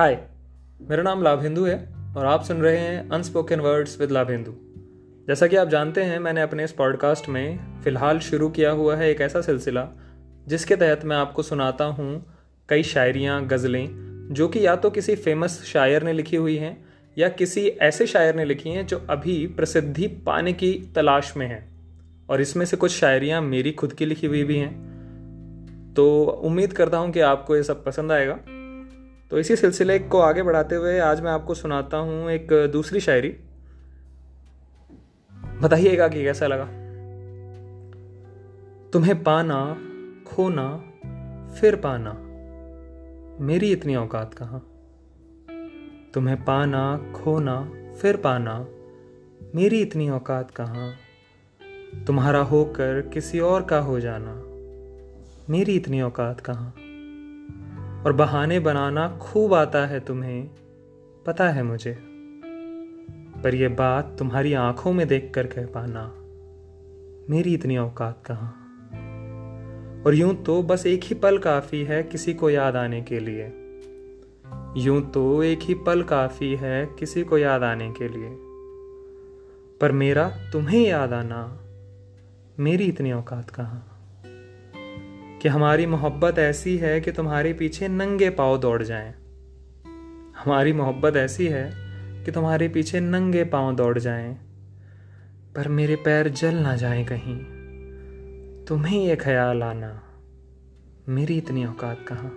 हाय मेरा नाम लाभेंदु है और आप सुन रहे हैं अनस्पोकन वर्ड्स विद लाभेंदु जैसा कि आप जानते हैं, मैंने अपने इस पॉडकास्ट में फ़िलहाल शुरू किया हुआ है एक ऐसा सिलसिला, जिसके तहत मैं आपको सुनाता हूँ कई शायरियाँ, गज़लें, जो कि या तो किसी फ़ेमस शायर ने लिखी हुई हैं, या किसी ऐसे शायर ने लिखी हैं जो अभी प्रसिद्धि पाने की तलाश में हैं। और इसमें से कुछ शायरियाँ मेरी खुद की लिखी हुई भी हैं। तो उम्मीद करता हूँ कि आपको ये सब पसंद आएगा। तो इसी सिलसिले को आगे बढ़ाते हुए आज मैं आपको सुनाता हूँ एक दूसरी शायरी। बताइएगा कि कैसा लगा? तुम्हें पाना, खोना, फिर पाना, मेरी इतनी औकात कहाँ? तुम्हें पाना, खोना, फिर पाना, मेरी इतनी औकात कहाँ? तुम्हारा होकर किसी और का हो जाना, मेरी इतनी औकात कहाँ? और बहाने बनाना खूब आता है तुम्हें, पता है मुझे। पर यह बात तुम्हारी आँखों में देखकर कह पाना, मेरी इतनी औकात कहाँ? और यूँ तो बस एक ही पल काफ़ी है किसी को याद आने के लिए। यूँ तो एक ही पल काफ़ी है किसी को याद आने के लिए। पर मेरा तुम्हें याद आना, मेरी इतनी औकात कहाँ? कि हमारी मोहब्बत ऐसी है कि तुम्हारे पीछे नंगे पाँव दौड़ जाएँ। हमारी मोहब्बत ऐसी है कि तुम्हारे पीछे नंगे पाँव दौड़ जाएँ। पर मेरे पैर जल ना जाएँ कहीं। तुम्हें ये ख्याल आना, मेरी इतनी औकात कहाँ?